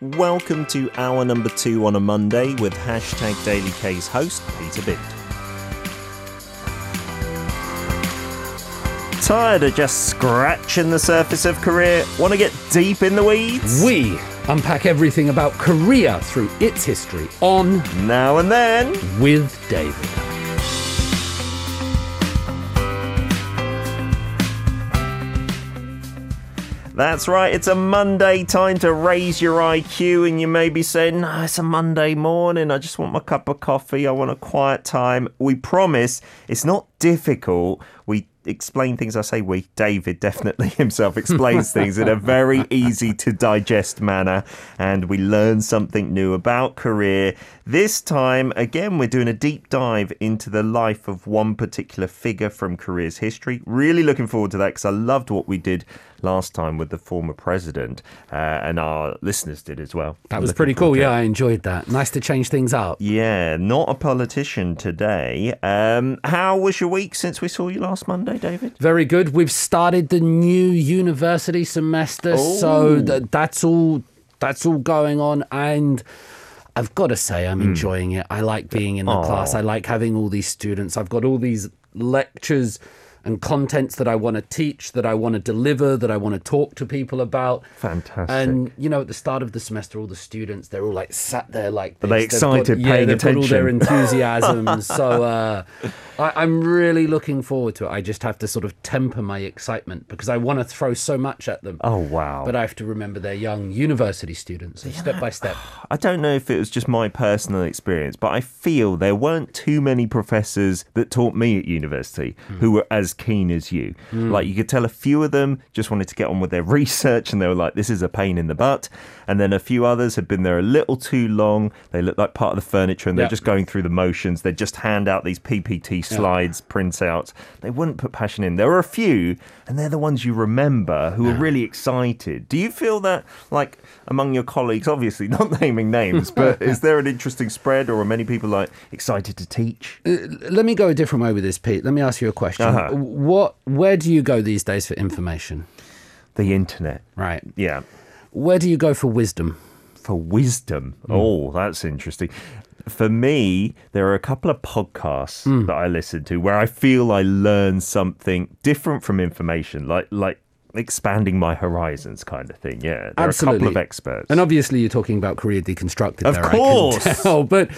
welcome to hour number two on a Monday with hashtag Daily K's host, Peter Bint. Tired of just scratching the surface of Korea? Want to get deep in the weeds? We unpack everything about Korea through its history on Now and then. with David. That's right, it's a Monday time to raise your IQ, and you may be saying, No, it's a Monday morning. I just want my cup of coffee. I want a quiet time. We promise it's not difficult. We explain things. I say we, David definitely himself explains things in a very easy to digest manner, and we learn something new about Korea. This time, again, we're doing a deep dive into the life of one particular figure from Korea's history. Really looking forward to that because I loved what we did last time with the former president, uh, and our listeners did as well. That was Looking pretty cool. Yeah. I enjoyed that. Nice to change things up. Yeah, not a politician today. Um, how was your week since we saw you last Monday, David? Very good. We've started the new university semester, so Oh. th- that's all. That's all going on, and I've got to say, I'm enjoying it. I like being in the Aw. class. I like having all these students. I've got all these lectures and contents that I want to teach, that I want to deliver, that I want to talk to people about. Fantastic. And you know, at the start of the semester, all the students they're all like sat there like Are they this. They've got- excited, yeah, paying they've got all their enthusiasm. so uh, I, I'm really looking forward to it. I just have to sort of temper my excitement because I want to throw so much at them. Oh, wow. But I have to remember they're young university students, so step by step. I don't know if it was just my personal experience, but I feel there weren't too many professors that taught me at university who were as keen as you. Like you could tell a few of them just wanted to get on with their research and they were like, this is a pain in the butt. And then a few others had been there a little too long. They looked like part of the furniture and they're Yep. just going through the motions. They'd just hand out these PPT slides, printouts. They wouldn't put passion in. There were a few, and they're the ones you remember who were really excited. Do you feel that, like, among your colleagues, obviously not naming names, but is there an interesting spread or are many people like excited to teach? Let me go a different way with this, Pete. Let me ask you a question. Uh-huh. What? Where do you go these days for information? The internet. Right. Yeah. Where do you go for wisdom? For wisdom. Hmm. Oh, that's interesting. For me, there are a couple of podcasts hmm. that I listen to where I feel I learn something different from information, like like expanding my horizons kind of thing. Yeah. There are a couple Absolutely. of experts. And obviously, you're talking about Korea deconstructed. Of there, course. Tell. But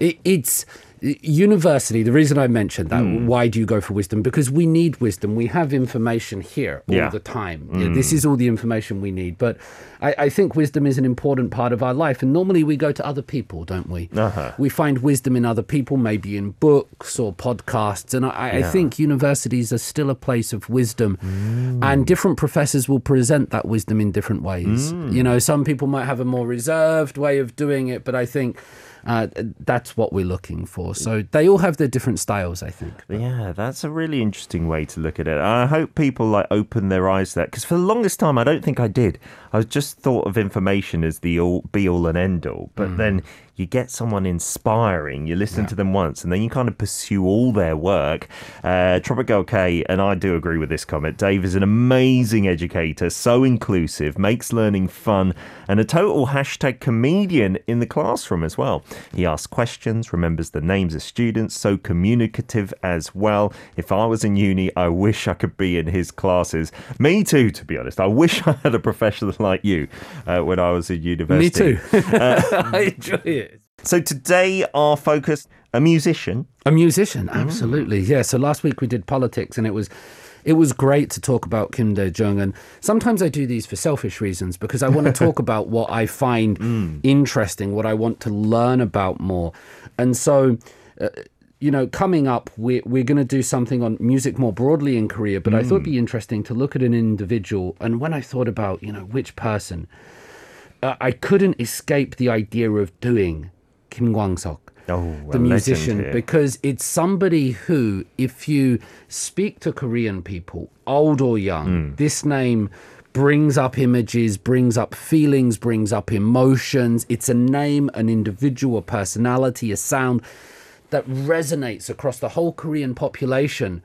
it, it's university. The reason I mentioned that, Hmm. why do you go for wisdom? Because we need wisdom. We have information here all Yeah. The time. Yeah, this is all the information we need. But I, I think wisdom is an important part of our life. And normally we go to other people, don't we? Uh-huh. We find wisdom in other people, maybe in books or podcasts. And I, I think universities are still a place of wisdom. Hmm. And different professors will present that wisdom in different ways. Hmm. You know, some people might have a more reserved way of doing it, but I think uh, that's what we're looking for. So they all have their different styles, I think. Yeah, that's a really interesting way to look at it. I hope people like open their eyes to that because for the longest time I don't think I did. I just thought of information as the all be all and end all. But then you get someone inspiring, you listen to them once, and then you kind of pursue all their work. Uh, Tropic Girl K, and I do agree with this comment. Dave is an amazing educator, so inclusive, makes learning fun, and a total hashtag comedian in the classroom as well. He asks questions, remembers the names of students, so communicative as well. If I was in uni, I wish I could be in his classes. Me too, to be honest. I wish I had a professor like you uh, when I was Me university. too. I enjoy it. So today, our focus, a musician. A musician, absolutely. Yeah. So last week we did politics, and it was it was great to talk about Kim Dae Jung. And sometimes I do these for selfish reasons because I want to talk about what I find interesting, what I want to learn about more. And so. Uh, you know, coming up, we're, we're going to do something on music more broadly in Korea, but I thought it'd be interesting to look at an individual. And when I thought about, you know, which person, uh, I couldn't escape the idea of doing Kim Kwang-seok Oh, the musician because it's somebody who, if you speak to Korean people, old or young, Hmm. this name brings up images, brings up feelings, brings up emotions. It's a name, an individual, a personality, a sound that resonates across the whole Korean population.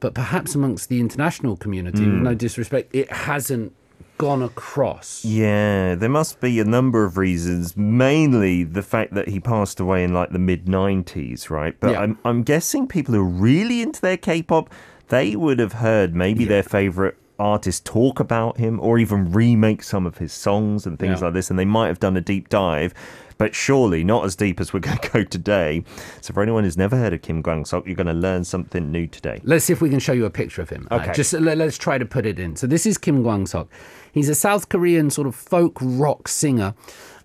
But perhaps amongst the international community, with no disrespect, it hasn't gone across. Yeah, there must be a number of reasons. Mainly the fact that he passed away in like the mid '90s, right? But Yeah. I'm I'm guessing people who are really into their K-pop, they would have heard maybe their favorite artist talk about him, or even remake some of his songs and things Yeah. like this, and they might have done a deep dive. But surely not as deep as we're going to go today. So for anyone who's never heard of Kim Kwang Seok, you're going to learn something new today. Let's see if we can show you a picture of him. Okay. just let, us try to put it in. So this is Kim Kwang Seok. He's a South Korean sort of folk rock singer.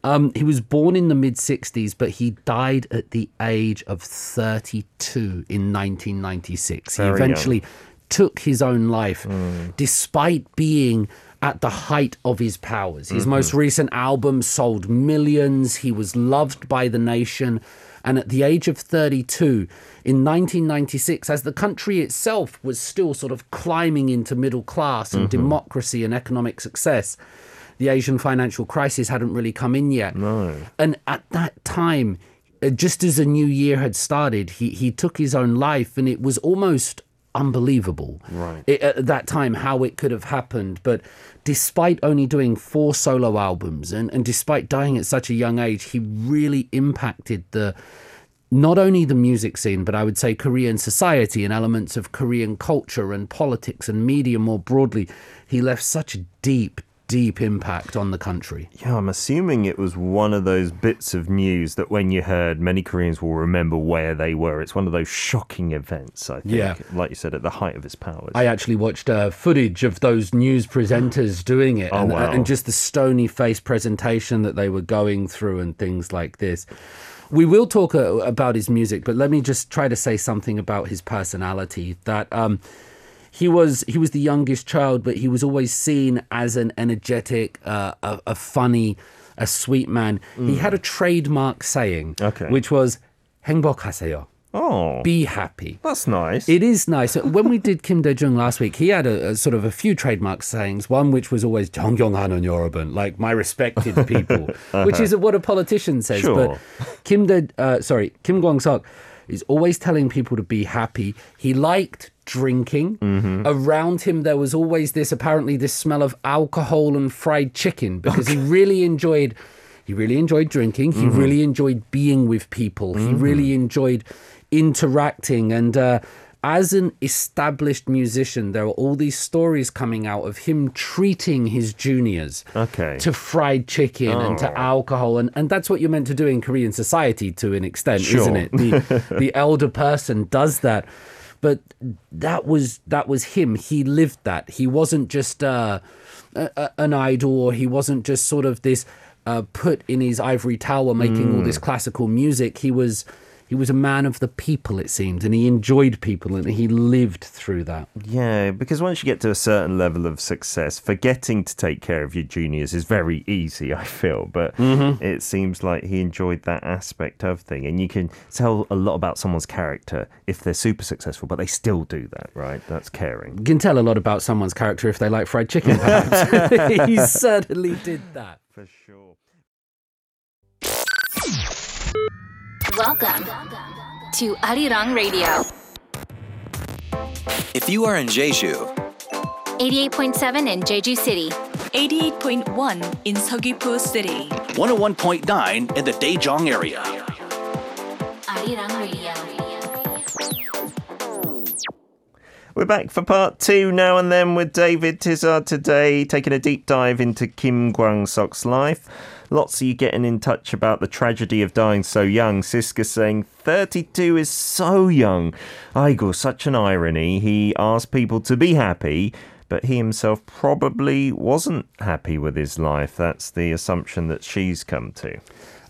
Um, he was born in the mid 60s, but he died at the age of 32 in 1996. Very he young. Took his own life mm. despite being at the height of his powers. His mm-hmm. most recent album sold millions. He was loved by the nation. And at the age of 32, in 1996, as the country itself was still sort of climbing into middle class and mm-hmm. democracy and economic success, the Asian financial crisis hadn't really come in yet. No. And at that time, uh, just as a new year had started, he, he took his own life, and it was almost unbelievable Right. it, at that time how it could have happened. But despite only doing four solo albums and, and despite dying at such a young age, he really impacted the not only the music scene, but I would say Korean society and elements of Korean culture and politics and media more broadly. He left such a deep, deep impact on the country. Yeah, I'm assuming it was one of those bits of news that when you heard, many Koreans will remember where they were. It's one of those shocking events, I think. Yeah. Like you said, at the height of his powers. I actually watched uh, footage of those news presenters doing it, Oh, and, wow. and just the stony face presentation that they were going through, and things like this. We will talk uh, about his music, but let me just try to say something about his personality. That um, he was he was the youngest child, but he was always seen as an energetic, uh, a, a, funny, a sweet man. Mm. He had a trademark saying, okay. which was "행복하세요." Oh, be happy. That's nice. It is nice. when we did Kim Dae Jung last week, he had a, a, sort of a few trademark sayings. One which was always "존경하는 여러분," like "my respected people," uh-huh. which is what a politician says. Sure. But Kim Dae, uh, sorry, Kim Kwang Seok is always telling people to be happy. He liked drinking. Mm-hmm. Around him, there was always this apparently this smell of alcohol and fried chicken because he really enjoyed. He really enjoyed drinking. He mm-hmm. really enjoyed being with people. He mm-hmm. really enjoyed interacting. And uh, as an established musician, there are all these stories coming out of him treating his juniors Okay. to fried chicken and to oh. alcohol. And, and that's what you're meant to do in Korean society to an extent, isn't it? The, the elder person does that. But that was that was him. He lived that. He wasn't just uh, a, a, an idol, or he wasn't just sort of this uh, put in his ivory tower making all this classical music. He was he was a man of the people, it seems, and he enjoyed people, and he lived through that. yeah, because once you get to a certain level of success, forgetting to take care of your juniors is very easy, I feel. But Mm-hmm. it seems like he enjoyed that aspect of thing. And you can tell a lot about someone's character if they're super successful, but they still do that, right? That's caring. You can tell a lot about someone's character if they like fried chicken, perhaps. he certainly did that. For sure. Welcome to Arirang Radio, If you are in Jeju, 88.7 in Jeju City, 88.1 in Seogwipo City. 101.9 in the Daejeong area. Arirang Radio. We're back for part two now and then with David Tizard today, taking a deep dive into Kim Kwang Seok's life. Lots of you getting in touch about the tragedy of dying so young. Siska saying 32 is so young. Aigo, such an irony. He asked people to be happy, but he himself probably wasn't happy with his life. That's the assumption that she's come to.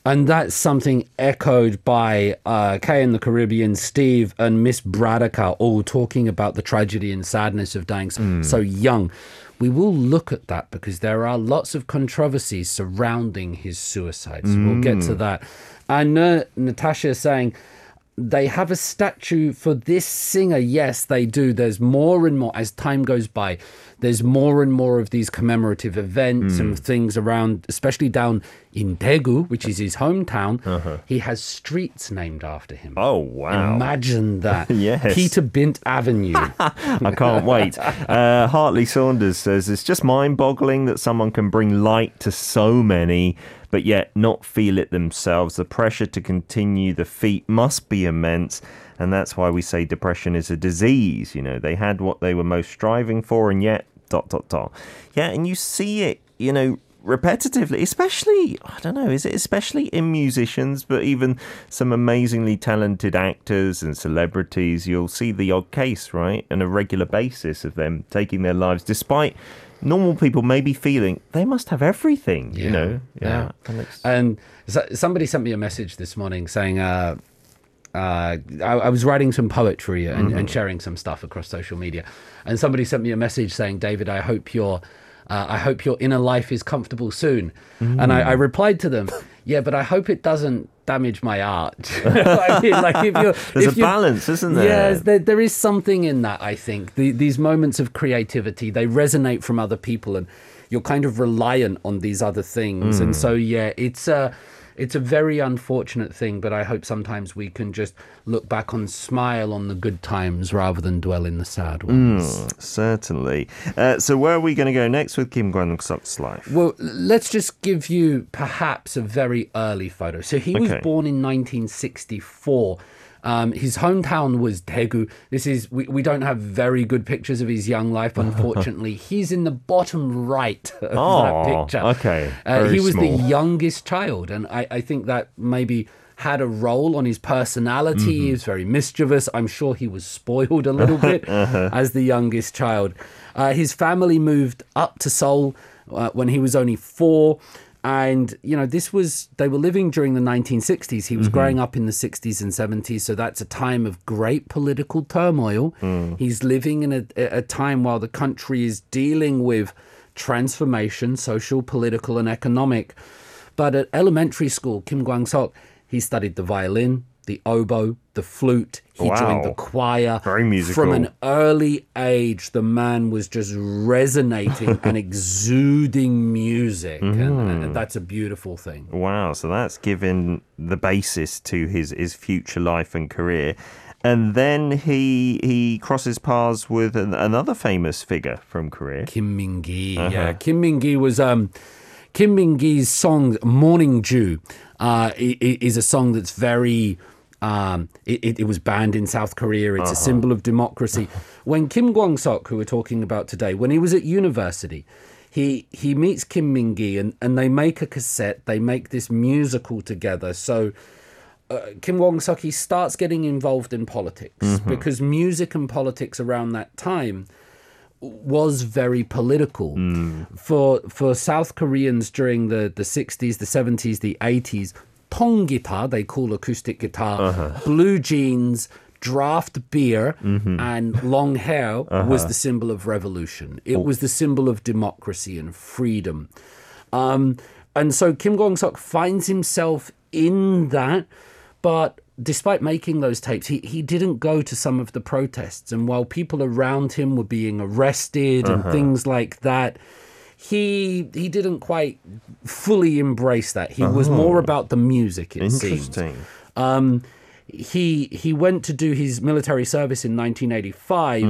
And that's something echoed by uh, Kay in the Caribbean, Steve, and Miss Braddock, all talking about the tragedy and sadness of dying so, so young. We will look at that because there are lots of controversies surrounding his suicide. So we'll get to that. And uh, Natasha is saying, they have a statue for this singer. Yes, they do. There's more and more as time goes by. There's more and more of these commemorative events and things around, especially down in Daegu, which is his hometown. He has streets named after him. Oh, wow. Imagine that. Yes. Peter Bint Avenue. I can't wait. Uh, Hartley Saunders says it's just mind boggling that someone can bring light to so many, but yet not feel it themselves. The pressure to continue the feat must be immense. And that's why we say depression is a disease. You know, they had what they were most striving for, and yet, dot, dot, dot. Yeah, and you see it, you know, repetitively, especially, I don't know, is it especially in musicians, but even some amazingly talented actors and celebrities, you'll see the odd case, right? On a regular basis of them taking their lives despite normal people may be feeling they must have everything, you know? yeah. And And so, somebody sent me a message this morning saying, uh, uh, I, I was writing some poetry and, and sharing some stuff across social media, and somebody sent me a message saying, "David, I hope your, uh, I hope your inner life is comfortable soon." And I, I mm. replied to them, "Yeah, but I hope it doesn't damage my art." I mean, like if you're, There's if a you're- balance, isn't there? Yes, there, there is something in that. I think the, these moments of creativity they resonate from other people, and you're kind of reliant on these other things. And mm. so, yeah, it's a it's a very unfortunate thing. But I hope sometimes we can just look back and smile on the good times rather than dwell in the sad ones. Certainly. Uh, so where are we going to go next with Kim Kwang Seok's life? Well, let's just give you perhaps a very early photo. So he was born in 1964. Um, his hometown was Daegu. This is we, we don't have very good pictures of his young life, unfortunately. He's in the bottom right of Oh, that picture. okay. Uh, he was the youngest child, and I, I think that maybe had a role on his personality. Mm-hmm. He was very mischievous. I'm sure he was spoiled a little bit Uh-huh. as the youngest child. Uh, his family moved up to Seoul uh, when he was only four. And, you know, this was, they were living during the 1960s. He was mm-hmm. growing up in the 60s and 70s. So that's a time of great political turmoil. Mm. He's living in a, a time while the country is dealing with transformation, social, political, and economic. But at elementary school, Kim Kwang Seok, he studied the violin, the oboe, the flute. He joined the choir. Very musical. From an early age, the man was just resonating and exuding music. And, Mm. and that's a beautiful thing. Wow, so that's given the basis to his, his future life and career. And then he he crosses paths with an, another famous figure from Korea. Kim Min Gi. Uh-huh. Yeah, Kim Min Gi was um, Kim Min Gi's song "Morning Dew" uh, is a song that's very. Um, it, it, it was banned in South Korea. It's a Uh-huh. symbol of democracy. When Kim Kwang Seok, who we're talking about today, when he was at university, he he meets Kim Min Gi and, and they make a cassette. They make this musical together. So uh, Kim Kwang Seok he starts getting involved in politics because music and politics around that time was very political for for South Koreans during the the 60s, the 70s, the 80s. Tong guitar, they call acoustic guitar, uh-huh. blue jeans, draft beer, mm-hmm. and long hair uh-huh. was the symbol of revolution. It oh. was the symbol of democracy and freedom. Um, and so Kim Kwang Seok finds himself in that, but despite making those tapes, he, he didn't go to some of the protests. And while people around him were being arrested and uh-huh. things like that, he he didn't quite fully embrace that. He was more about the music. It seems. Um, he he went to do his military service in 1985,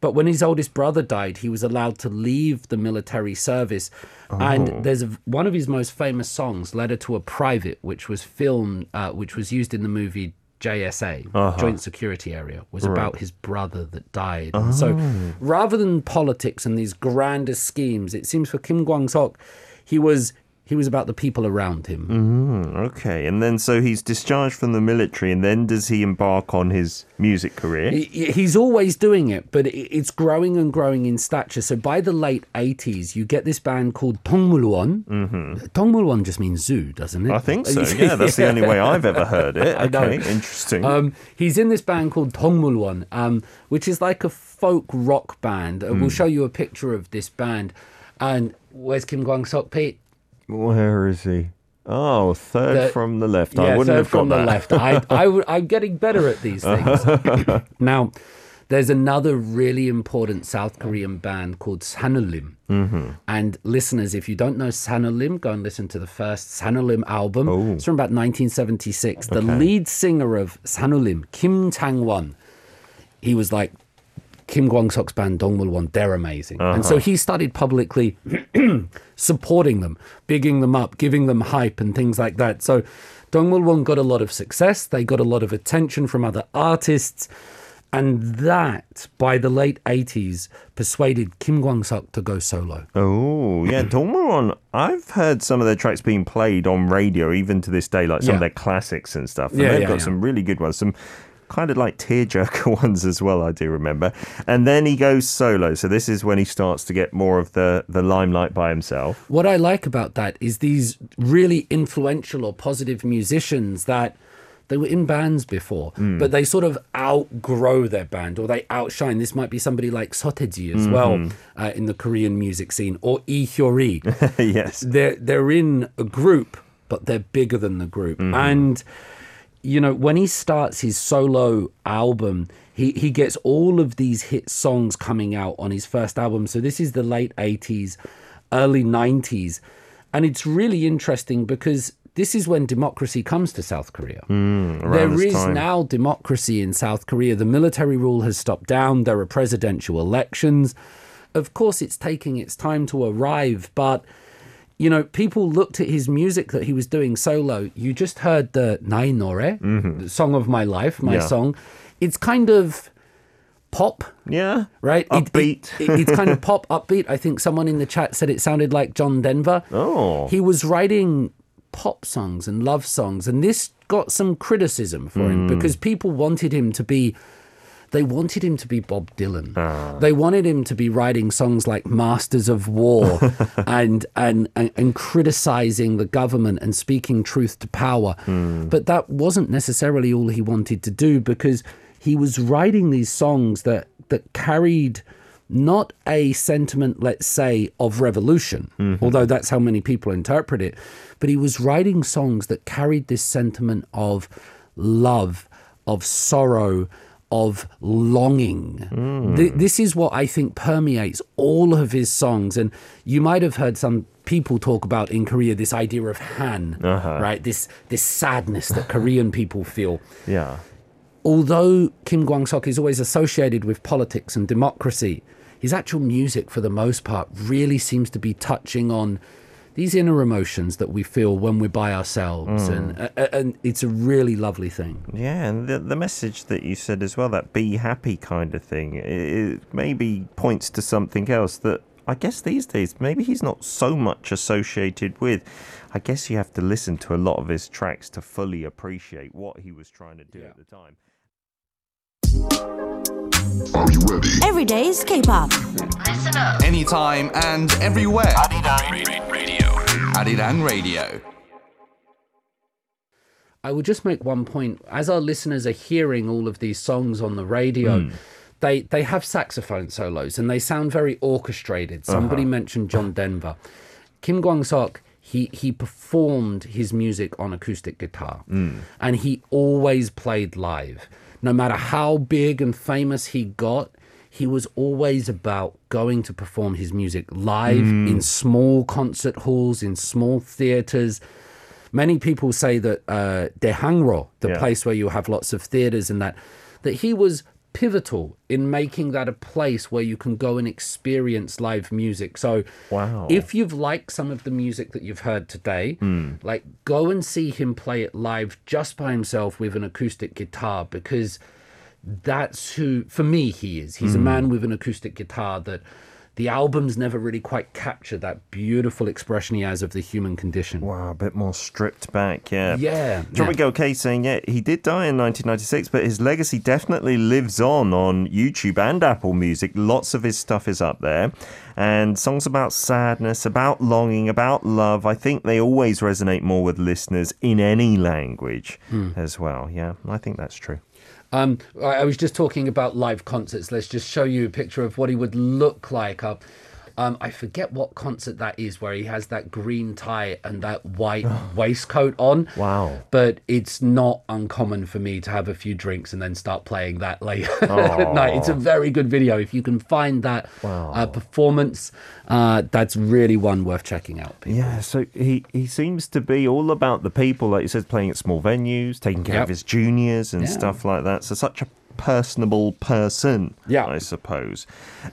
but when his oldest brother died, he was allowed to leave the military service. And there's a, one of his most famous songs, "Letter to a Private," which was filmed, uh, which was used in the movie JSA, uh-huh. Joint Security Area, was about his brother that died. So oh. rather than politics and these grander schemes, it seems for Kim Kwang Seok, he was he was about the people around him. Okay, and then so he's discharged from the military, and then does he embark on his music career? He- He's always doing it, but it's growing and growing in stature. So by the late 80s, you get this band called Tongmulwon. Mm-hmm. Tongmulwon just means zoo, doesn't it? I think so. Yeah, that's the only way I've ever heard it. I know. Okay, interesting. Um, he's in this band called Tongmulwon, um, which is like a folk rock band. Uh, We'll show you a picture of this band. And where's Kim Kwang Seok, Pete? Where is he? Oh, third The- from the left. Yeah, I wouldn't third have got from that. the left. I, I, w- I'm getting better at these things. now, there's another really important South Korean band called Sanulim. Mm-hmm. And listeners, if you don't know Sanulim, go and listen to the first Sanulim album. Oh. It's from about 1976. The lead singer of Sanulim, Kim Chang-wan, he was like Kim Kwang-seok's band Dongmulwon, they're amazing. And so uh-huh. he started publicly supporting them, bigging them up, giving them hype and things like that. So Dongmulwon got a lot of success. They got a lot of attention from other artists. And that, by the late 80s, persuaded Kim Kwang Seok to go solo. Oh, yeah, Dongmulwon. I've heard some of their tracks being played on radio, even to this day, like some Yeah. of their classics and stuff. And Yeah, they've yeah, got some really good ones, some kind of like tearjerker ones as well, I do remember. And then he goes solo. So this is when he starts to get more of the, the limelight by himself. What I like about that is these really influential or positive musicians that they were in bands before, hmm. but they sort of outgrow their band or they outshine. This might be somebody like Seo Taiji as well mm-hmm. uh, in the Korean music scene or Lee Hyori. yes. they're they're in a group, but they're bigger than the group. Mm-hmm. And you know, when he starts his solo album, he he gets all of these hit songs coming out on his first album. So this is the late eighties, early nineties, and it's really interesting because. This is when democracy comes to South Korea. Hmm, there this is time. now democracy in South Korea. The military rule has stopped down. There are presidential elections. Of course, it's taking its time to arrive, but you know, people looked at his music that he was doing solo. You just heard the Nai Nore, the song of my life, my Mm-hmm. Yeah. song. It's kind of pop, Yeah. right? It- it- Upbeat. it- it's kind of pop, upbeat. I think someone in the chat said it sounded like John Denver. Oh. He was writing pop songs and love songs, and this got some criticism for him Mm. because people wanted him to be. They wanted him to be Bob Dylan. Ah. They wanted him to be writing songs like "Masters of War" and, and and and criticizing the government and speaking truth to power. Hmm. But that wasn't necessarily all he wanted to do because he was writing these songs that that carried not a sentiment, let's say, of revolution, although that's how many people interpret it, but he was writing songs that carried this sentiment of love, of sorrow, of longing. Hmm. Th- this is what I think permeates all of his songs. And you might have heard some people talk about in Korea this idea of han, uh-huh. right? This this sadness that Korean people feel Yeah. although Kim Kwang Seok is always associated with politics and democracy, his actual music, for the most part, really seems to be touching on these inner emotions that we feel when we're by ourselves, and uh, and it's a really lovely thing. Yeah, and the, the message that you said as well, that be happy kind of thing, it, it maybe points to something else that I guess these days maybe he's not so much associated with. I guess you have to listen to a lot of his tracks to fully appreciate what he was trying to do at the time. Are you ready? Every day is K-pop. Listen up. Anytime and everywhere. Arirang Radio. I will just make one point. As our listeners are hearing all of these songs on the radio, hmm. they they have saxophone solos and they sound very orchestrated. Somebody uh-huh. mentioned John Denver. Kim Kwang Seok, he he performed his music on acoustic guitar. Hmm. And he always played live. No matter how big and famous he got, he was always about going to perform his music live in small concert halls, in small theaters. Many people say that uh, Daehangno, the Yeah. place where you have lots of theaters and that, that he was pivotal in making that a place where you can go and experience live music. So, Wow. if you've liked some of the music that you've heard today, hmm. like go and see him play it live just by himself with an acoustic guitar because that's who, for me, he is. He's a hmm. man with an acoustic guitar that the albums never really quite capture that beautiful expression he has of the human condition. Wow, a bit more stripped back, yeah. Yeah, Tropic yeah. OK saying, yeah, he did die in 1996, but his legacy definitely lives on on YouTube and Apple Music. Lots of his stuff is up there. And songs about sadness, about longing, about love, I think they always resonate more with listeners in any language Hmm. as well. Yeah, I think that's true. Um, I was just talking about live concerts. Let's just show you a picture of what he would look like. I'll, Um, I forget what concert that is where he has that green tie and that white waistcoat on. Wow. But it's not uncommon for me to have a few drinks and then start playing that late at night. It's a very good video. If you can find that uh, performance, uh, that's really one worth checking out. people. Yeah, so he, he seems to be all about the people, like he says, playing at small venues, taking care Yep. of his juniors and Yeah. stuff like that. So such a personable person, Yeah. I suppose.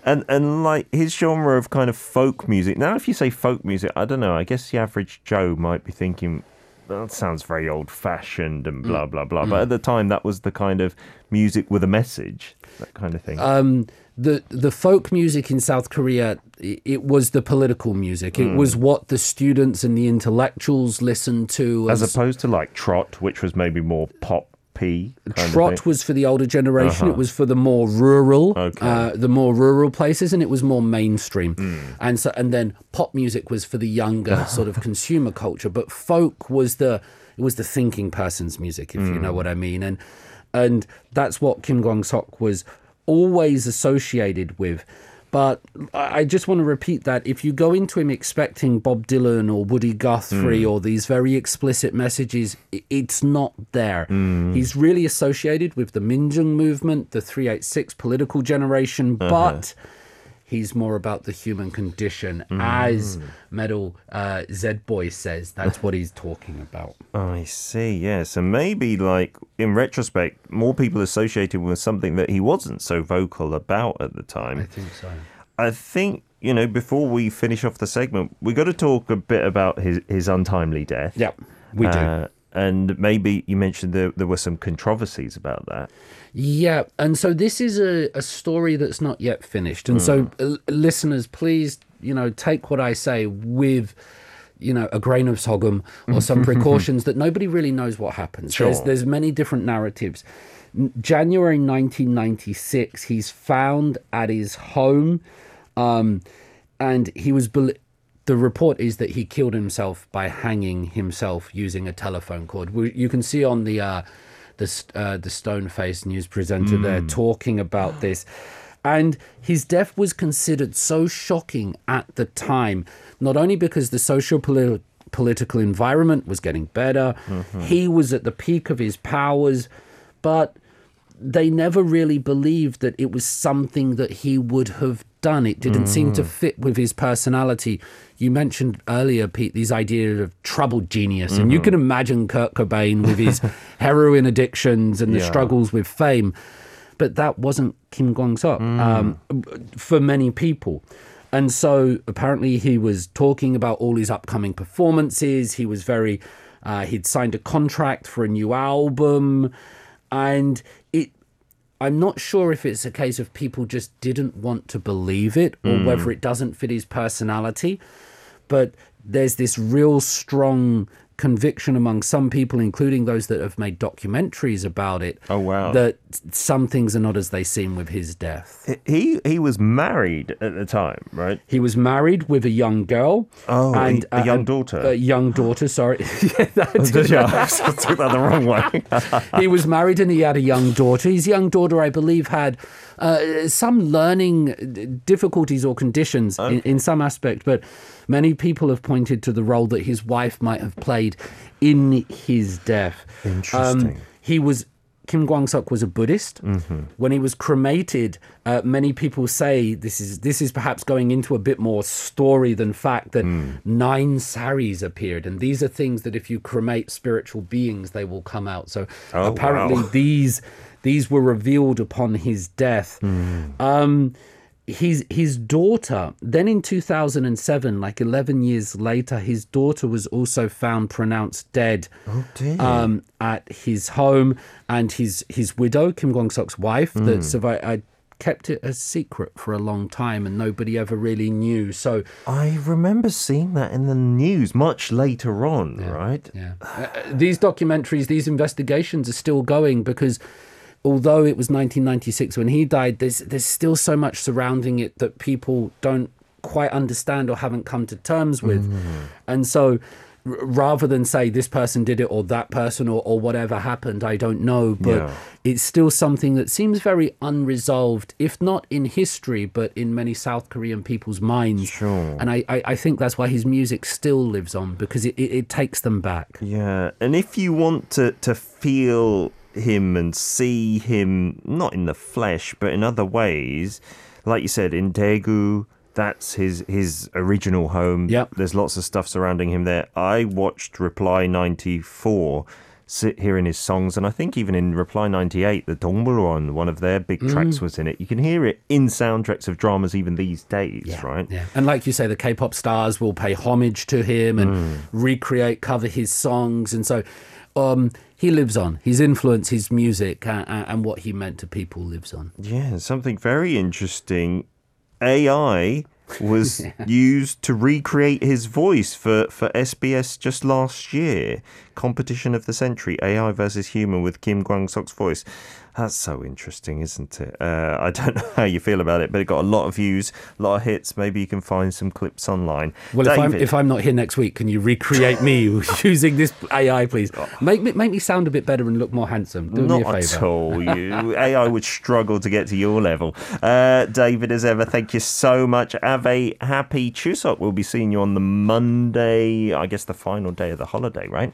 And and like his genre of kind of folk music. Now, if you say folk music, I don't know. I guess the average Joe might be thinking. That sounds very old fashioned and blah mm. blah blah. But mm. at the time, that was the kind of music with a message, that kind of thing. um, the the folk music in South Korea, it, it was the political music. It was mm. what the students and the intellectuals listened to. As opposed to like trot, which was maybe more pop Trot was for the older generation. It was for the more rural, Uh-huh. Okay. uh, the more rural places, and it was more mainstream. And so, and then pop music was for the younger sort of consumer culture. But folk was the it was the thinking person's music, if you know what I mean. And and that's what Kim Kwang Seok was always associated with. But I just want to repeat that if you go into him expecting Bob Dylan or Woody Guthrie hmm. or these very explicit messages, it's not there. Hmm. He's really associated with the Minjung movement, the 386 political generation, but uh-huh. He's more about the human condition. As Metal uh, Z Boy says, that's what he's talking about. I see, yes. And maybe, like, in retrospect, more people associated with something that he wasn't so vocal about at the time. I think so. I think, you know, before we finish off the segment, we got to talk a bit about his, his untimely death. Yep, we do. Uh, and maybe you mentioned there, there were some controversies about that. Yeah, and so this is a, a story that's not yet finished. And so, uh, listeners, please, you know, take what I say with, you know, a grain of sorghum or some precautions that nobody really knows what happens. There's, Sure. there's many different narratives. January 1996, he's found at his home, um, and he was. The report is that he killed himself by hanging himself using a telephone cord. You can see on the uh, the uh, the stone faced news presenter there talking about this. And his death was considered so shocking at the time, not only because the social poli- political environment was getting better, he was at the peak of his powers, but they never really believed that it was something that he would have done. It didn't seem to fit with his personality. You mentioned earlier, Pete, these ideas of troubled genius, and you can imagine Kurt Cobain with his heroin addictions and the Yeah. struggles with fame. But that wasn't Kim Kwang Seok um, for many people. And so apparently he was talking about all his upcoming performances. He was very, uh, he'd signed a contract for a new album. And I'm not sure if it's a case of people just didn't want to believe it or hmm. whether it doesn't fit his personality. But there's this real strong conviction among some people, including those that have made documentaries about it. Oh, wow. That some things are not as they seem with his death. He he was married at the time, right? He was married with a young girl. Oh, and a young and- daughter. A young daughter, sorry. yeah, that's oh, I took that the wrong way. he was married and he had a young daughter. His young daughter, I believe, had uh, some learning difficulties or conditions in, in some aspect, but many people have pointed to the role that his wife might have played in his death. Um, Interesting. he was. Kim Kwang Seok was a Buddhist. When he was cremated, uh, many people say this is this is perhaps going into a bit more story than fact that nine saris appeared, and these are things that if you cremate spiritual beings, they will come out. So Oh, apparently wow. these these were revealed upon his death. Um, his his daughter then in 2007 like 11 years later his daughter was also found pronounced dead dear. um, at his home and his his widow kim kwang-seok's wife that survived I kept it a secret for a long time and nobody ever really knew so I remember seeing that in the news much later on, right? Yeah. Uh, these documentaries, these investigations are still going because although it was 1996 when he died, there's there's still so much surrounding it that people don't quite understand or haven't come to terms with. Mm. And so rather than say this person did it or that person or, or whatever happened, I don't know. But Yeah. it's still something that seems very unresolved, if not in history, but in many South Korean people's minds. Sure. And I, I, I think that's why his music still lives on because it, it, it takes them back. Yeah, and if you want to to feel him and see him not in the flesh but in other ways, like you said in Daegu, that's his his original home. Yep. There's lots of stuff surrounding him there. I watched Reply 94 sit hearing his songs and I think even in Reply 98 the Dongmulwon one of their big Mm. tracks was in it. You can hear it in soundtracks of dramas even these days, right? Yeah. And like you say, the K-pop stars will pay homage to him and Mm. recreate, cover his songs, and so um, he lives on. His influence, his music, uh, and what he meant to people lives on. Yeah, something very interesting. AI was used to recreate his voice for, for SBS just last year. Competition of the Century, AI versus Human with Kim Kwang Seok's voice. That's so interesting, isn't it? Uh, I don't know how you feel about it, but it got a lot of views, a lot of hits. Maybe you can find some clips online. Well, if I'm, if I'm not here next week, can you recreate me using this AI, please? Make me make me sound a bit better and look more handsome. Do me a Not at all. You AI would struggle to get to your level. Uh, David, as ever, thank you so much. Have a happy Chuseok. We'll be seeing you on the Monday, I guess the final day of the holiday, right?